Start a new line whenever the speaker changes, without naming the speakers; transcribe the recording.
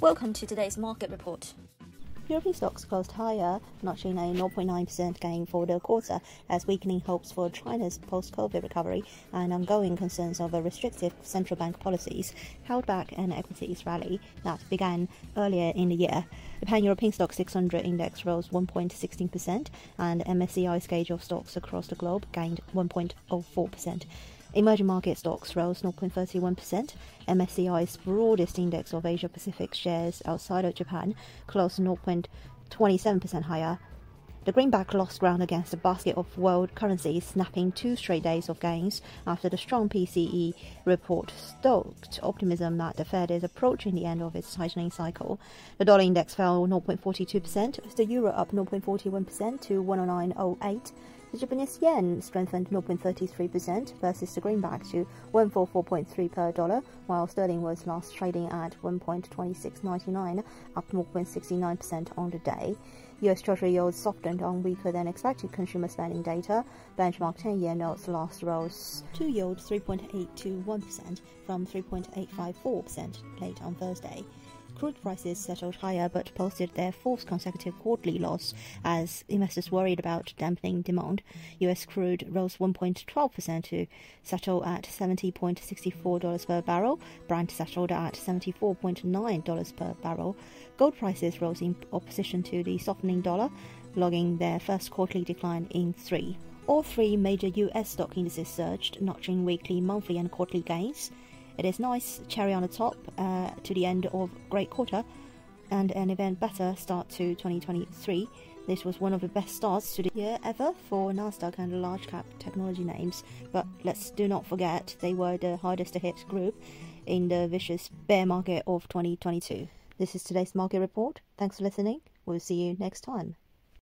Welcome to today's market report.
European stocks closed higher, notching a 0.9% gain for the quarter as weakening hopes for China's post-COVID recovery and ongoing concerns over restrictive central bank policies held back an equities rally that began earlier in the year. The Pan-European STOXX 600 index rose 1.16% and MSCI's gauge of stocks across the globe gained 1.04%. Emerging market stocks rose 0.31%. MSCI's broadest index of Asia Pacific shares outside of Japan closed 0.27% higher. The greenback lost ground against a basket of world currencies, snapping two straight days of gains after the strong PCE report stoked optimism that the Fed is approaching the end of its tightening cycle. The dollar index fell 0.42%, the euro up 0.41% to 109.08. The Japanese yen strengthened 0.33% versus the greenback to 144.3 per dollar, while sterling was last trading at 1.2699, up 0.69% on the day. US Treasury yields softened on weaker than expected consumer spending data. Benchmark 10 year notes last rose to yield 3.821% from 3.854% late on Thursday crude prices settled higher but posted their fourth consecutive quarterly loss as investors worried about dampening demand. US crude rose 1.12% to settle at $70.64 per barrel. Brent settled at $74.9 per barrel. Gold prices rose in opposition to the softening dollar, logging their first quarterly decline in three. All three major US stock indices surged, notching weekly, monthly, and quarterly gains. It is nice cherry on the top uh, to the end of great quarter and an even better start to 2023. This was one of the best starts to the year ever for Nasdaq and large cap technology names, but let's do not forget they were the hardest hit group in the vicious bear market of 2022. This is today's market report. Thanks for listening. We'll see you next time.